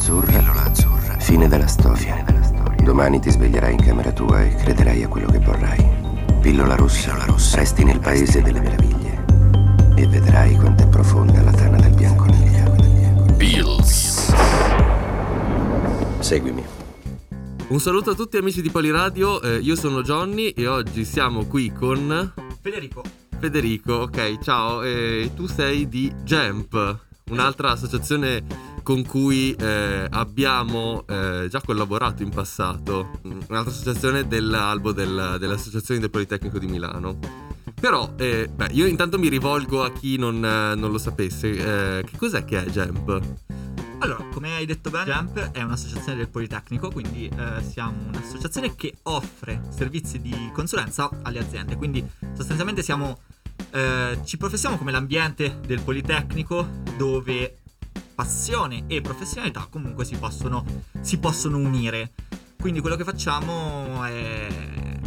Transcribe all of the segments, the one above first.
azzurra. Pillola azzurra. Fine della storia. Fine della storia. Domani ti sveglierai in camera tua e crederai a quello che vorrai. Pillola rossa. Pillola rossa. Resti nel paese delle meraviglie. E vedrai quanto è profonda la tana del bianconiglio. Bills. Seguimi. Un saluto a tutti amici di Poliradio, eh, io sono Johnny e oggi siamo qui con Federico. Federico, ok, ciao, e tu sei di Jamp, un'altra associazione con cui eh, abbiamo eh, già collaborato in passato, un'altra associazione dell'albo del, dell'Associazione del Politecnico di Milano. Però, eh, beh, io intanto mi rivolgo a chi non, non lo sapesse, eh, che cos'è che è Jamp? Allora, come hai detto bene, Jump è un'associazione del Politecnico, quindi eh, siamo un'associazione che offre servizi di consulenza alle aziende, quindi sostanzialmente siamo, eh, ci professiamo come l'ambiente del Politecnico dove passione e professionalità comunque si possono, si possono unire. Quindi quello che facciamo è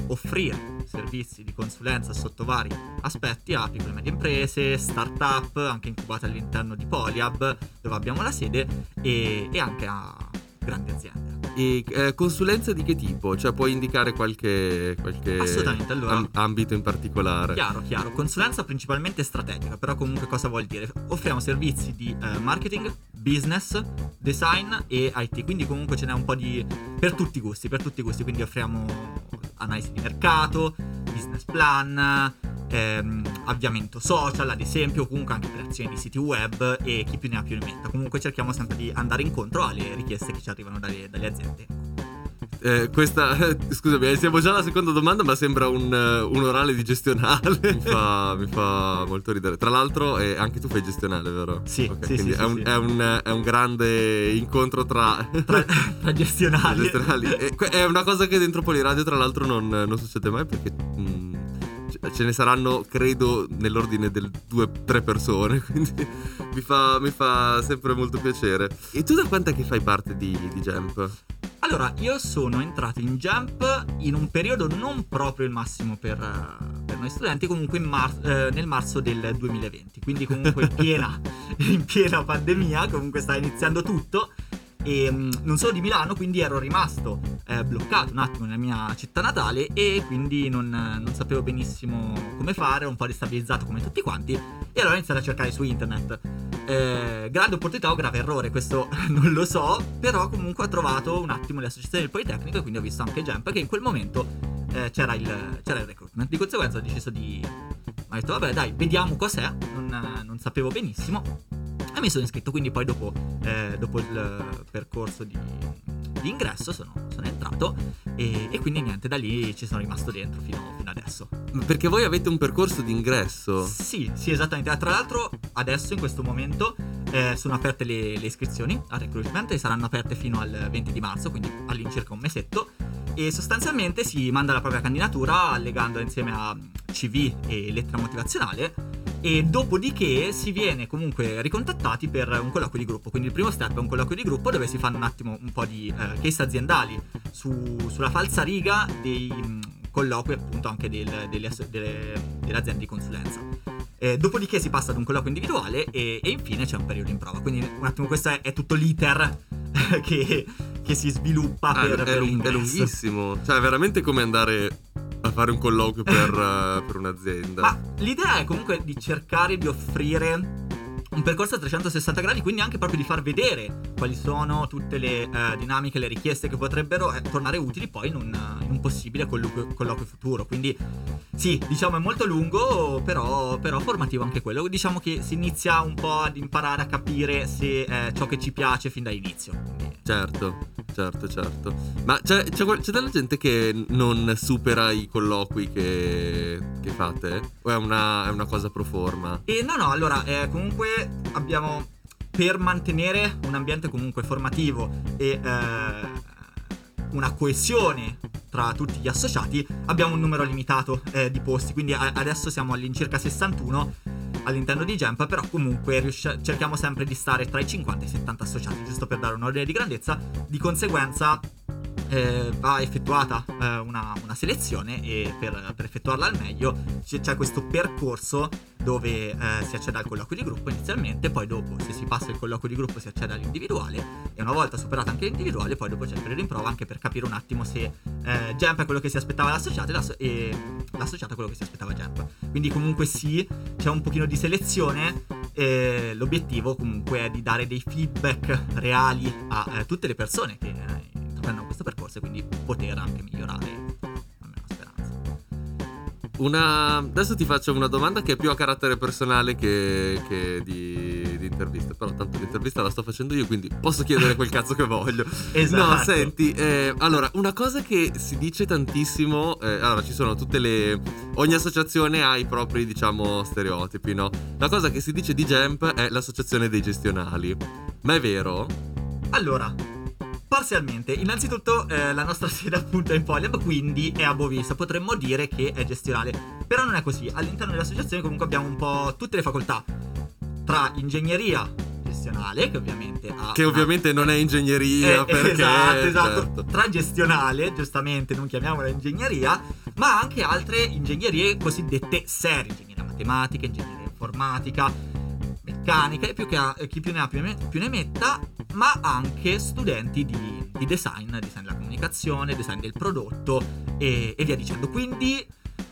offrire servizi di consulenza sotto vari aspetti a piccole e medie imprese, start-up, anche incubate all'interno di Poliab, dove abbiamo la sede, e, e anche a grandi aziende. E eh, consulenza di che tipo? Cioè puoi indicare qualche, qualche Assolutamente, allora, am- ambito in particolare? Chiaro, chiaro. Consulenza principalmente strategica, però comunque cosa vuol dire? Offriamo servizi di eh, marketing, business, design e IT, quindi comunque ce n'è un po' di... per tutti i gusti, per tutti i gusti, quindi offriamo analisi di mercato, business plan, ehm, avviamento social, ad esempio, comunque anche creazione di siti web e chi più ne ha più ne metta. Comunque cerchiamo sempre di andare incontro alle richieste che ci arrivano dalle, dalle aziende. Eh, questa, scusami, eh, siamo già alla seconda domanda, ma sembra un, un orale di gestionale. mi, fa, mi, fa, molto ridere. Tra l'altro, eh, anche tu fai gestionale, vero? Sì, okay, sì, quindi sì, è, un, sì. È, un, è, un, grande incontro tra, tra, tra gestionali. gestionali. è una cosa che dentro Poliradio, tra l'altro, non, non succede mai perché. Mh, ce ne saranno, credo, nell'ordine del 2-3 persone, quindi mi fa, mi fa, sempre molto piacere. E tu da quant'è che fai parte di, di Jump? Allora, io sono entrato in Jump in un periodo non proprio il massimo per, per noi studenti, comunque mar- eh, nel marzo del 2020, quindi comunque in piena, in piena pandemia, comunque sta iniziando tutto e mh, non sono di Milano, quindi ero rimasto eh, bloccato un attimo nella mia città natale e quindi non, non, sapevo benissimo come fare, un po' destabilizzato come tutti quanti e allora ho iniziato a cercare su internet. Eh, grande opportunità o grave errore, questo non lo so, però comunque ho trovato un attimo le associazioni del Politecnico e quindi ho visto anche Jump che in quel momento eh, c'era, il, c'era, il, recruitment. Di conseguenza ho deciso di... ho detto vabbè dai, vediamo cos'è, non, non sapevo benissimo mi sono iscritto, quindi poi dopo, eh, dopo il percorso di, di ingresso sono, sono entrato e, e, quindi niente, da lì ci sono rimasto dentro fino, fino adesso. Perché voi avete un percorso di ingresso? Sì, sì, esattamente. Tra l'altro adesso in questo momento eh, sono aperte le, le iscrizioni al recruitment e saranno aperte fino al 20 di marzo, quindi all'incirca un mesetto. E sostanzialmente si manda la propria candidatura allegando insieme a CV e lettera motivazionale e dopodiché si viene comunque ricontattati per un colloquio di gruppo. Quindi il primo step è un colloquio di gruppo dove si fanno un attimo un po' di eh, case aziendali su, sulla falsariga dei mh, colloqui appunto anche del, delle, delle, delle, aziende di consulenza. Eh, dopodiché si passa ad un colloquio individuale e, e, infine c'è un periodo in prova. Quindi un attimo questo è, è tutto l'iter che, che, si sviluppa ah, per, è, per è lunghissimo. Cioè è veramente come andare fare un colloquio per, uh, per un'azienda. Ma l'idea è comunque di cercare di offrire un percorso a 360 gradi, quindi anche proprio di far vedere quali sono tutte le uh, dinamiche, le richieste che potrebbero eh, tornare utili poi in un, in un possibile colloquio, colloquio, futuro. Quindi sì, diciamo è molto lungo, però, però, formativo anche quello. Diciamo che si inizia un po' ad imparare a capire se eh, ciò che ci piace fin dall'inizio. Quindi... Certo, certo, certo. Ma c'è, c'è, c'è, della gente che non supera i colloqui che, che fate? O è una, è una cosa pro forma? E no, no, allora, eh, comunque abbiamo per mantenere un ambiente comunque formativo e eh, una coesione tra tutti gli associati abbiamo un numero limitato eh, di posti quindi a- adesso siamo all'incirca 61 all'interno di Jump però comunque riusci- cerchiamo sempre di stare tra i 50 e i 70 associati giusto per dare un ordine di grandezza. Di conseguenza eh, va effettuata eh, una, una, selezione e per, per, effettuarla al meglio c'è, c'è questo percorso dove eh, si accede al colloquio di gruppo inizialmente, poi dopo se si passa il colloquio di gruppo si accede all'individuale e una volta superata anche l'individuale poi dopo c'è il periodo in prova anche per capire un attimo se eh, Jump è quello che si aspettava l'associato e, l'asso- e l'associato è quello che si aspettava Jump. Quindi comunque sì, c'è un pochino di selezione e l'obiettivo comunque è di dare dei feedback reali a eh, tutte le persone che eh, intraprendono questo percorso e quindi poter anche migliorare. Una... Adesso ti faccio una domanda che è più a carattere personale che, che di, di intervista. Però tanto l'intervista la sto facendo io, quindi posso chiedere quel cazzo che voglio. Esatto. No, senti, eh, allora, una cosa che si dice tantissimo, eh, allora ci sono tutte le... ogni associazione ha i propri, diciamo, stereotipi, no? La cosa che si dice di Jamp è l'associazione dei gestionali. Ma è vero? Allora, parzialmente. Innanzitutto eh, la nostra sede appunto è in Poliab, quindi è a Bovista. Potremmo dire che è gestionale. Però non è così. All'interno dell'associazione comunque abbiamo un po' tutte le facoltà. Tra ingegneria gestionale, che ovviamente ha... Che una- ovviamente non è ingegneria, Eh, perché... esatto, esatto. certo. Tra gestionale, giustamente non chiamiamola ingegneria, ma anche altre ingegnerie cosiddette serie, ingegneria matematica, ingegneria informatica, e più che ha- chi più ne ha più ne, più ne metta, ma anche studenti di, di design, design della comunicazione, design del prodotto e, e via dicendo. Quindi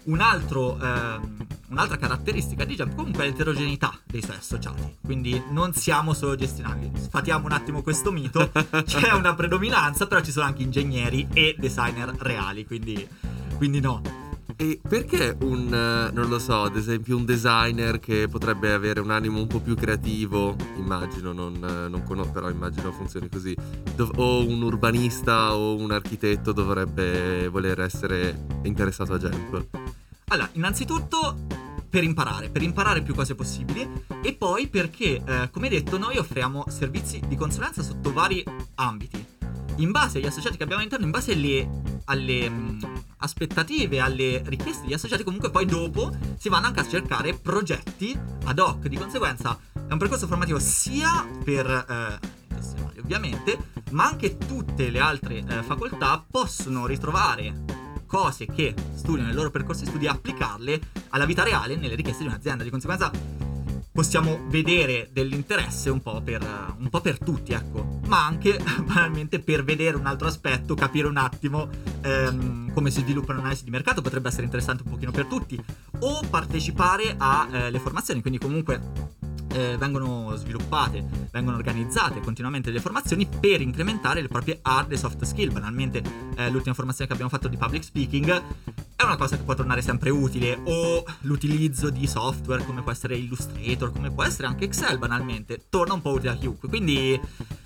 un altro, ehm, un'altra caratteristica di Jump comunque è l'eterogeneità dei suoi associati. Quindi non siamo solo gestionali. Sfatiamo un attimo questo mito. C'è una predominanza, però ci sono anche ingegneri e designer reali. Quindi, quindi no. E perché un, eh, non lo so, ad esempio un designer che potrebbe avere un animo un po' più creativo, immagino, non, eh, non conosco, però immagino funzioni così, dov- o un urbanista o un architetto dovrebbe voler essere interessato a Jamp? Allora, innanzitutto per imparare, per imparare più cose possibili e poi perché, eh, come detto, noi offriamo servizi di consulenza sotto vari ambiti. In base agli associati che abbiamo all'interno, in base alle, alle, mh, aspettative, alle richieste degli associati, comunque poi dopo si vanno anche a cercare progetti ad hoc. Di conseguenza è un percorso formativo sia per eh, gestionali ovviamente, ma anche tutte le altre eh, facoltà possono ritrovare cose che studiano nel loro percorso di studi e applicarle alla vita reale nelle richieste di un'azienda. Di conseguenza possiamo vedere dell'interesse un po' per, un po' per tutti, ecco, ma anche banalmente per vedere un altro aspetto, capire un attimo ehm, come si sviluppa un'analisi di mercato, potrebbe essere interessante un pochino per tutti, o partecipare alle formazioni, quindi comunque eh, vengono sviluppate, vengono organizzate continuamente delle formazioni per incrementare le proprie hard e soft skill. Banalmente, eh, l'ultima formazione che abbiamo fatto di public speaking è una cosa che può tornare sempre utile, o l'utilizzo di software come può essere Illustrator, come può essere anche Excel, banalmente, torna un po' utile a chiunque. Quindi,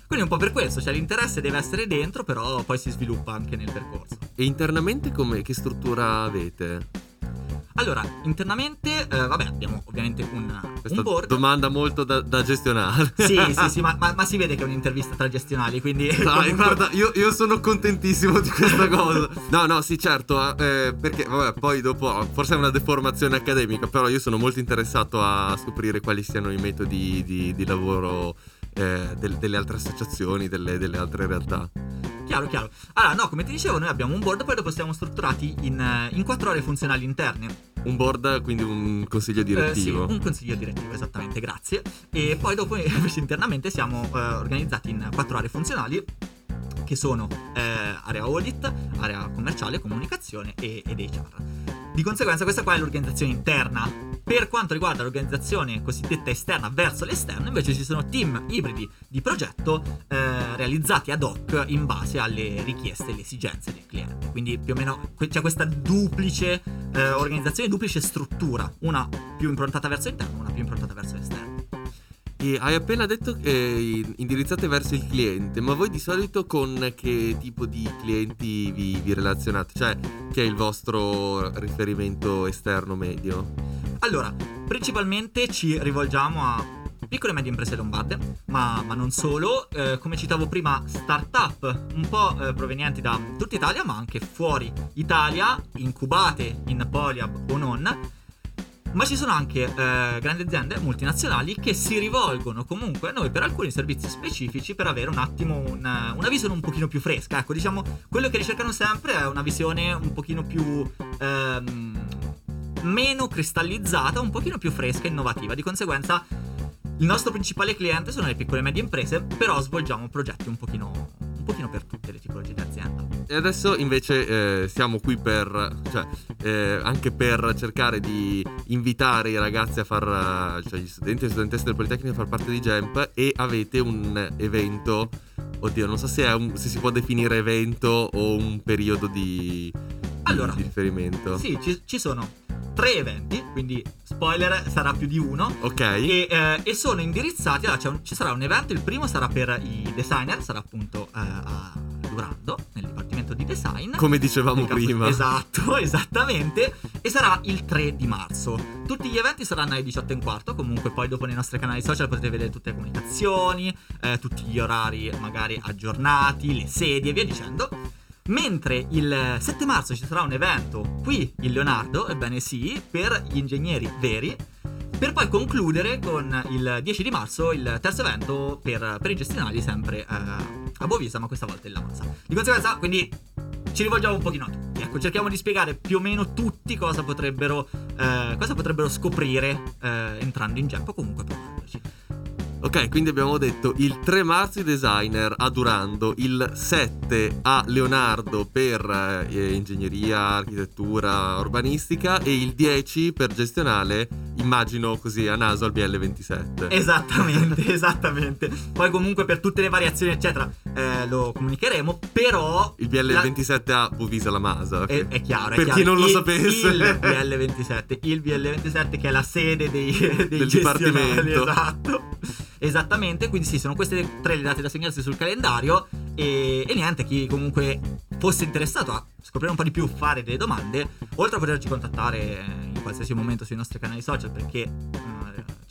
quindi un po' per questo, cioè l'interesse deve essere dentro, però poi si sviluppa anche nel percorso. E internamente come, che struttura avete? Allora, internamente, eh, vabbè, abbiamo ovviamente un, Questa un board. domanda molto da, da gestionare. Sì, sì, sì, ma, ma- ma si vede che è un'intervista tra gestionali, quindi... Dai, comunque- guarda, io, io sono contentissimo di questa cosa. No, no, sì, certo, eh, perché vabbè, poi dopo forse è una deformazione accademica, però io sono molto interessato a scoprire quali siano i metodi di, di lavoro eh, del- delle altre associazioni, delle, delle altre realtà. Chiaro, chiaro. Allora, no, come ti dicevo, noi abbiamo un board, poi dopo siamo strutturati in, eh, in quattro aree funzionali interne. Un board, quindi un consiglio Eh, direttivo. sì, un consiglio direttivo, esattamente, grazie. E poi dopo invece internamente siamo eh, organizzati in quattro aree funzionali che sono eh, area audit, area commerciale, comunicazione e, ed HR. Di conseguenza questa qua è l'organizzazione interna. Per quanto riguarda l'organizzazione cosiddetta esterna verso l'esterno, invece ci sono team ibridi di progetto eh, realizzati ad hoc in base alle richieste e alle esigenze del cliente. Quindi più o meno c'è questa duplice eh, organizzazione, duplice struttura, una più improntata verso l'interno, una più improntata verso l'esterno. E hai appena detto che indirizzate verso il cliente, ma voi di solito con che tipo di clienti vi, vi relazionate? Cioè, che è il vostro riferimento esterno medio? Allora, principalmente ci rivolgiamo a piccole e medie imprese lombarde, ma, ma non solo. Eh, come citavo prima, start-up un po' eh, provenienti da tutta Italia, ma anche fuori Italia, incubate in Poliab o non. Ma ci sono anche eh, grandi aziende multinazionali che si rivolgono comunque a noi per alcuni servizi specifici per avere un attimo un- una visione un pochino più fresca. Ecco, diciamo, quello che ricercano sempre è una visione un pochino più ehm, meno cristallizzata, un pochino più fresca e innovativa. Di conseguenza il nostro principale cliente sono le piccole e medie imprese, però svolgiamo progetti un pochino, un pochino per tutte le tipologie di azienda. E adesso invece eh, siamo qui per, cioè, eh, anche per cercare di invitare i ragazzi a far, cioè gli studenti e le studentesse del Politecnico a far parte di Gemp e avete un evento, oddio non so se, un, se si può definire evento o un periodo di, allora, di riferimento. Sì, ci, ci sono tre eventi, quindi spoiler sarà più di uno. Ok. E, eh, e sono indirizzati, allora un, ci sarà un evento, il primo sarà per i designer, sarà appunto eh, a Durando, nel dipartimento di design. Come dicevamo prima. Esatto, esattamente. E sarà il 3 di marzo. Tutti gli eventi saranno alle 18 e quarto, comunque poi dopo nei nostri canali social potete vedere tutte le comunicazioni, eh, tutti gli orari magari aggiornati, le sedie e via dicendo. Mentre il 7 marzo ci sarà un evento qui in Leonardo, ebbene sì, per gli ingegneri veri, per poi concludere con il 10 di marzo il terzo evento per, per i gestionali sempre eh, a Bovisa, ma questa volta in La Masa. Di conseguenza, quindi ci rivolgiamo un pochino a tutti. Ecco, cerchiamo di spiegare più o meno tutti cosa potrebbero, eh, cosa potrebbero scoprire eh, entrando in Gempo, comunque provandoci. Ok, quindi abbiamo detto il 3 marzo i designer a Durando, il 7 a Leonardo per eh, ingegneria, architettura, urbanistica e il 10 per gestionale, immagino così a naso al BL27. Esattamente, esattamente. Poi comunque per tutte le variazioni eccetera eh, lo comunicheremo, però... Il BL27 la... a Bovisa la Masa. È, è chiaro, è per chiaro. chi non lo il, sapesse. Il BL27, il BL27 che è la sede dei, dei del dipartimento. Esatto. Esattamente, quindi sì, sono queste tre le date da segnarsi sul calendario e, e, niente, chi comunque fosse interessato a scoprire un po' di più, fare delle domande, oltre a poterci contattare in qualsiasi momento sui nostri canali social perché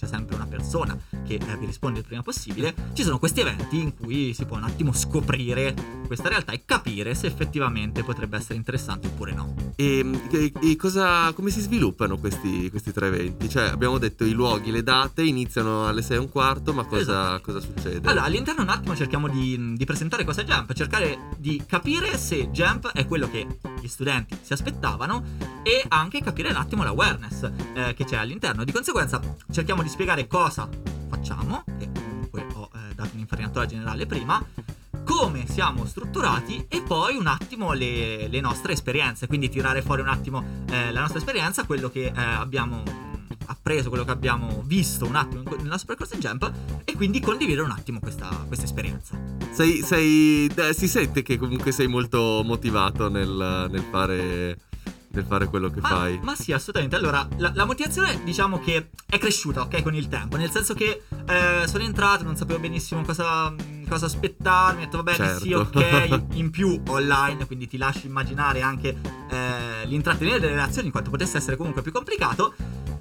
c'è sempre una persona che eh, vi risponde il prima possibile, ci sono questi eventi in cui si può un attimo scoprire questa realtà e capire se effettivamente potrebbe essere interessante oppure no. E, e, e cosa, come si sviluppano questi, questi, tre eventi? Cioè abbiamo detto i luoghi, le date iniziano alle 6 e un quarto, ma cosa, esatto. cosa succede? Allora all'interno un attimo cerchiamo di, di presentare cosa è Jump, cercare di capire se Jump è quello che gli studenti si aspettavano e anche capire un attimo l'awareness eh, che c'è all'interno. Di conseguenza cerchiamo di spiegare cosa facciamo, che comunque ho eh, dato un'infarinatura generale prima, come siamo strutturati e poi un attimo le, le nostre esperienze, quindi tirare fuori un attimo eh, la nostra esperienza, quello che eh, appreso, quello che abbiamo visto un attimo nel nostro percorso in Jump e quindi condividere un attimo questa, questa esperienza. Sei, sei, eh, si sente che comunque sei molto motivato nel, nel fare nel fare quello che ma, fai. Ma sì, assolutamente. Allora, la, la, motivazione diciamo che è cresciuta, ok, con il tempo. Nel senso che eh, sono entrato, non sapevo benissimo cosa, cosa aspettarmi. Ho detto, vabbè, certo. sì, ok. In più online, quindi ti lascio immaginare anche eh, l'intrattenere delle relazioni, in quanto potesse essere comunque più complicato.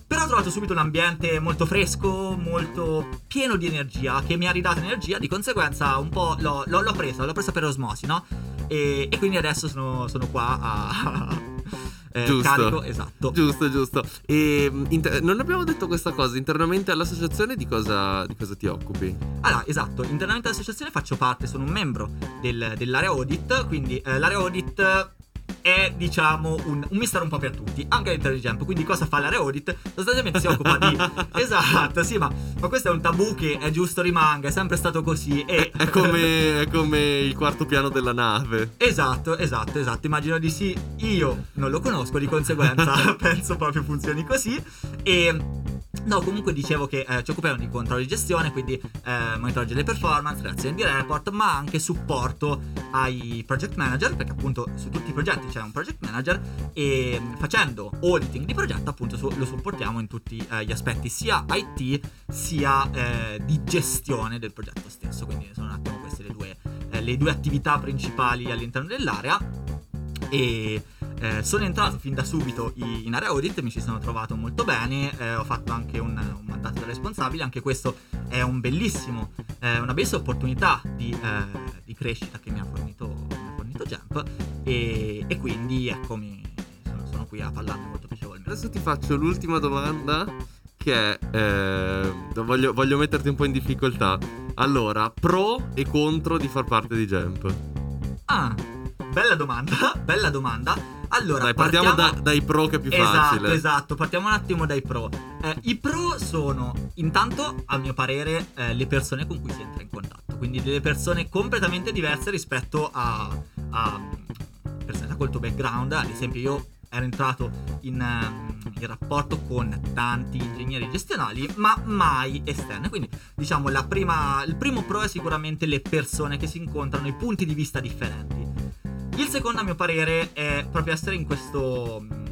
Però ho trovato subito un ambiente molto fresco, molto pieno di energia, che mi ha ridato energia, di conseguenza un po' l'ho, l'ho, l'ho presa, l'ho presa per osmosi, no? E, e quindi adesso sono, sono qua a, eh, giusto. carico, esatto. Giusto, giusto. E inter- non abbiamo detto questa cosa, internamente all'associazione di cosa, di cosa ti occupi? Allora, esatto, internamente all'associazione faccio parte, sono un membro del, dell'area audit, quindi eh, l'area audit è diciamo un, un mistero un po' per tutti, anche all'interno di. Quindi cosa fa l'area audit? Sostanzialmente si occupa di... esatto, sì, ma, ma, questo è un tabù che è giusto rimanga, è sempre stato così. E... È, come, è come il quarto piano della nave. Esatto, esatto, esatto, immagino di sì. Io non lo conosco, di conseguenza penso proprio funzioni così. E No, comunque dicevo che eh, ci occupiamo di controllo di gestione, quindi eh, monitoraggio delle performance, reazione di report, ma anche supporto ai project manager, perché appunto su tutti i progetti c'è un project manager e mm, facendo auditing di progetto appunto su, lo supportiamo in tutti eh, gli aspetti sia IT sia eh, di gestione del progetto stesso, quindi sono un attimo queste le due, eh, le due attività principali all'interno dell'area. E eh, sono entrato fin da subito in area audit, mi ci sono trovato molto bene, eh, ho fatto anche un, un, mandato da responsabile, anche questo è un bellissimo, eh, una bellissima opportunità di, eh, di, crescita che mi ha fornito, mi ha fornito Jump e, e quindi eccomi, sono, sono, qui a parlarne molto piacevolmente. Adesso ti faccio l'ultima domanda che è, eh, voglio, voglio metterti un po' in difficoltà. Allora, pro e contro di far parte di Jump. Ah, bella domanda, bella domanda. Allora, Dai, partiamo, da- dai pro che è più Esatto, facile. esatto, partiamo un attimo dai pro. Eh, I pro sono, intanto, a mio parere, eh, le persone con cui si entra in contatto. Quindi delle persone completamente diverse rispetto a, a persone col tuo background. Ad esempio, io ero entrato in, ehm, in rapporto con tanti ingegneri gestionali, ma mai esterne. Quindi, diciamo, la prima, il primo pro è sicuramente le persone che si incontrano, i punti di vista differenti. Il secondo, a mio parere, è proprio essere in questo. mh,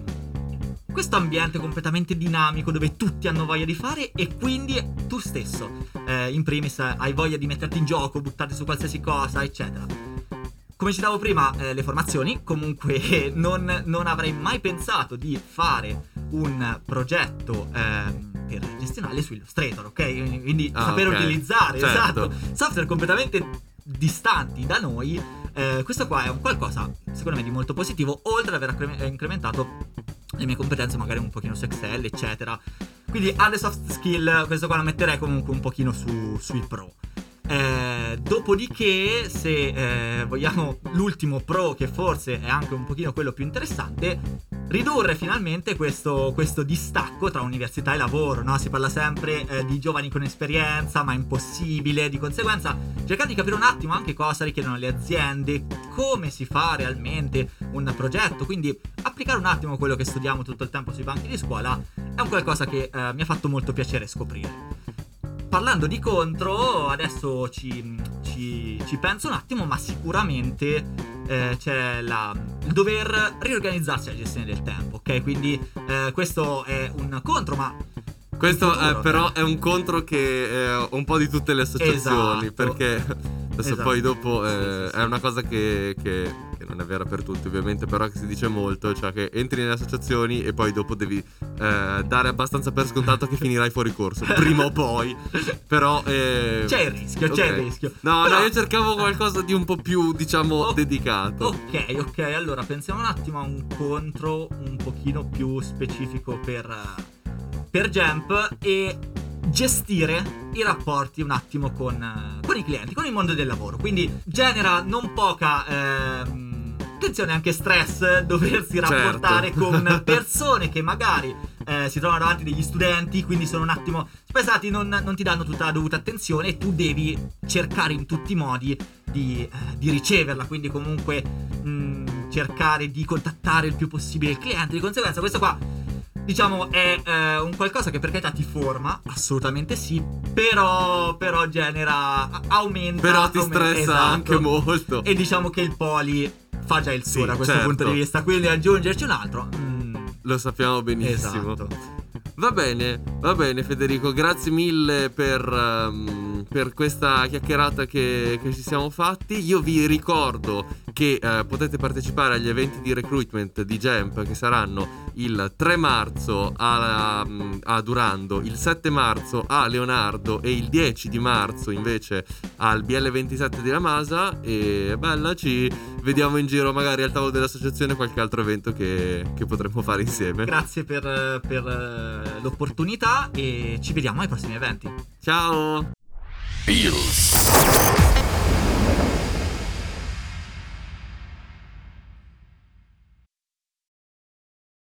Questo ambiente completamente dinamico dove tutti hanno voglia di fare e quindi tu stesso, eh, in primis, eh, hai voglia di metterti in gioco, buttarti su qualsiasi cosa, eccetera. Come citavo prima, eh, le formazioni, comunque non, non avrei mai pensato di fare un progetto ehm, per gestionale su Illustrator, ok? Quindi Ah, saper ok. utilizzare, Certo. esatto, software completamente distanti da noi. Eh, questo qua è un qualcosa, secondo me, di molto positivo, oltre ad aver accre- incrementato le mie competenze magari un pochino su Excel, eccetera. Quindi alle soft skill, questo qua lo metterei comunque un pochino su- sui pro. Eh, dopodiché, se eh, vogliamo l'ultimo pro, che forse è anche un pochino quello più interessante, ridurre finalmente questo, questo distacco tra università e lavoro. No? Si parla sempre eh, di giovani con esperienza, ma impossibile. Di conseguenza, cercare di capire un attimo anche cosa richiedono le aziende, come si fa realmente un progetto. Quindi, applicare un attimo quello che studiamo tutto il tempo sui banchi di scuola è un qualcosa che eh, mi ha fatto molto piacere scoprire. Parlando di contro, adesso ci, ci- ci penso un attimo, ma sicuramente eh, c'è la- il dover riorganizzarsi la gestione del tempo, ok? Quindi eh, questo è un contro, ma Questo eh, però è un contro che è un po' di tutte le associazioni. Esatto. Perché adesso Esatto. poi dopo eh, sì, sì. è una cosa che, che- che non è vera per tutti, ovviamente, però che si dice molto, cioè che entri nelle associazioni e poi dopo devi eh, dare abbastanza per scontato che finirai fuori corso, prima o poi. Però eh, c'è il rischio, c'è ok. il rischio. No, Però- no, io cercavo qualcosa di un po' più, diciamo, Oh, dedicato. Ok, ok, allora pensiamo un attimo a un contro un pochino più specifico per, per Jump e gestire i rapporti un attimo con, eh, con i clienti, con il mondo del lavoro. Quindi genera non poca ehm, tensione, anche stress doversi Certo. rapportare con persone che magari eh, si trovano davanti degli studenti, quindi sono un attimo spesati, non, non ti danno tutta la dovuta attenzione e tu devi cercare in tutti i modi di, eh, di riceverla, quindi comunque mh, cercare di contattare il più possibile il cliente. Di conseguenza, questo qua, diciamo, è eh, un qualcosa che per carità ti forma, assolutamente sì, però, però genera, aumenta. Però ti aumenta- stressa esatto. anche molto. E diciamo che il poli fa già il suo Sì, da questo certo. punto di vista, quindi aggiungerci un altro. mm, Lo sappiamo benissimo. esatto. Va bene, va bene Federico, grazie mille per, ehm, per questa chiacchierata che, che ci siamo fatti. Io vi ricordo che eh, potete partecipare agli eventi di recruitment di Gemp che saranno il 3 marzo a, a Durando, il 7 marzo a Leonardo e il 10 di marzo invece al BL27 di Lamasa. E bella, ci vediamo in giro magari al tavolo dell'associazione qualche altro evento che, che potremmo fare insieme. Grazie per, per, eh, l'opportunità e ci vediamo ai prossimi eventi. Ciao! Bills.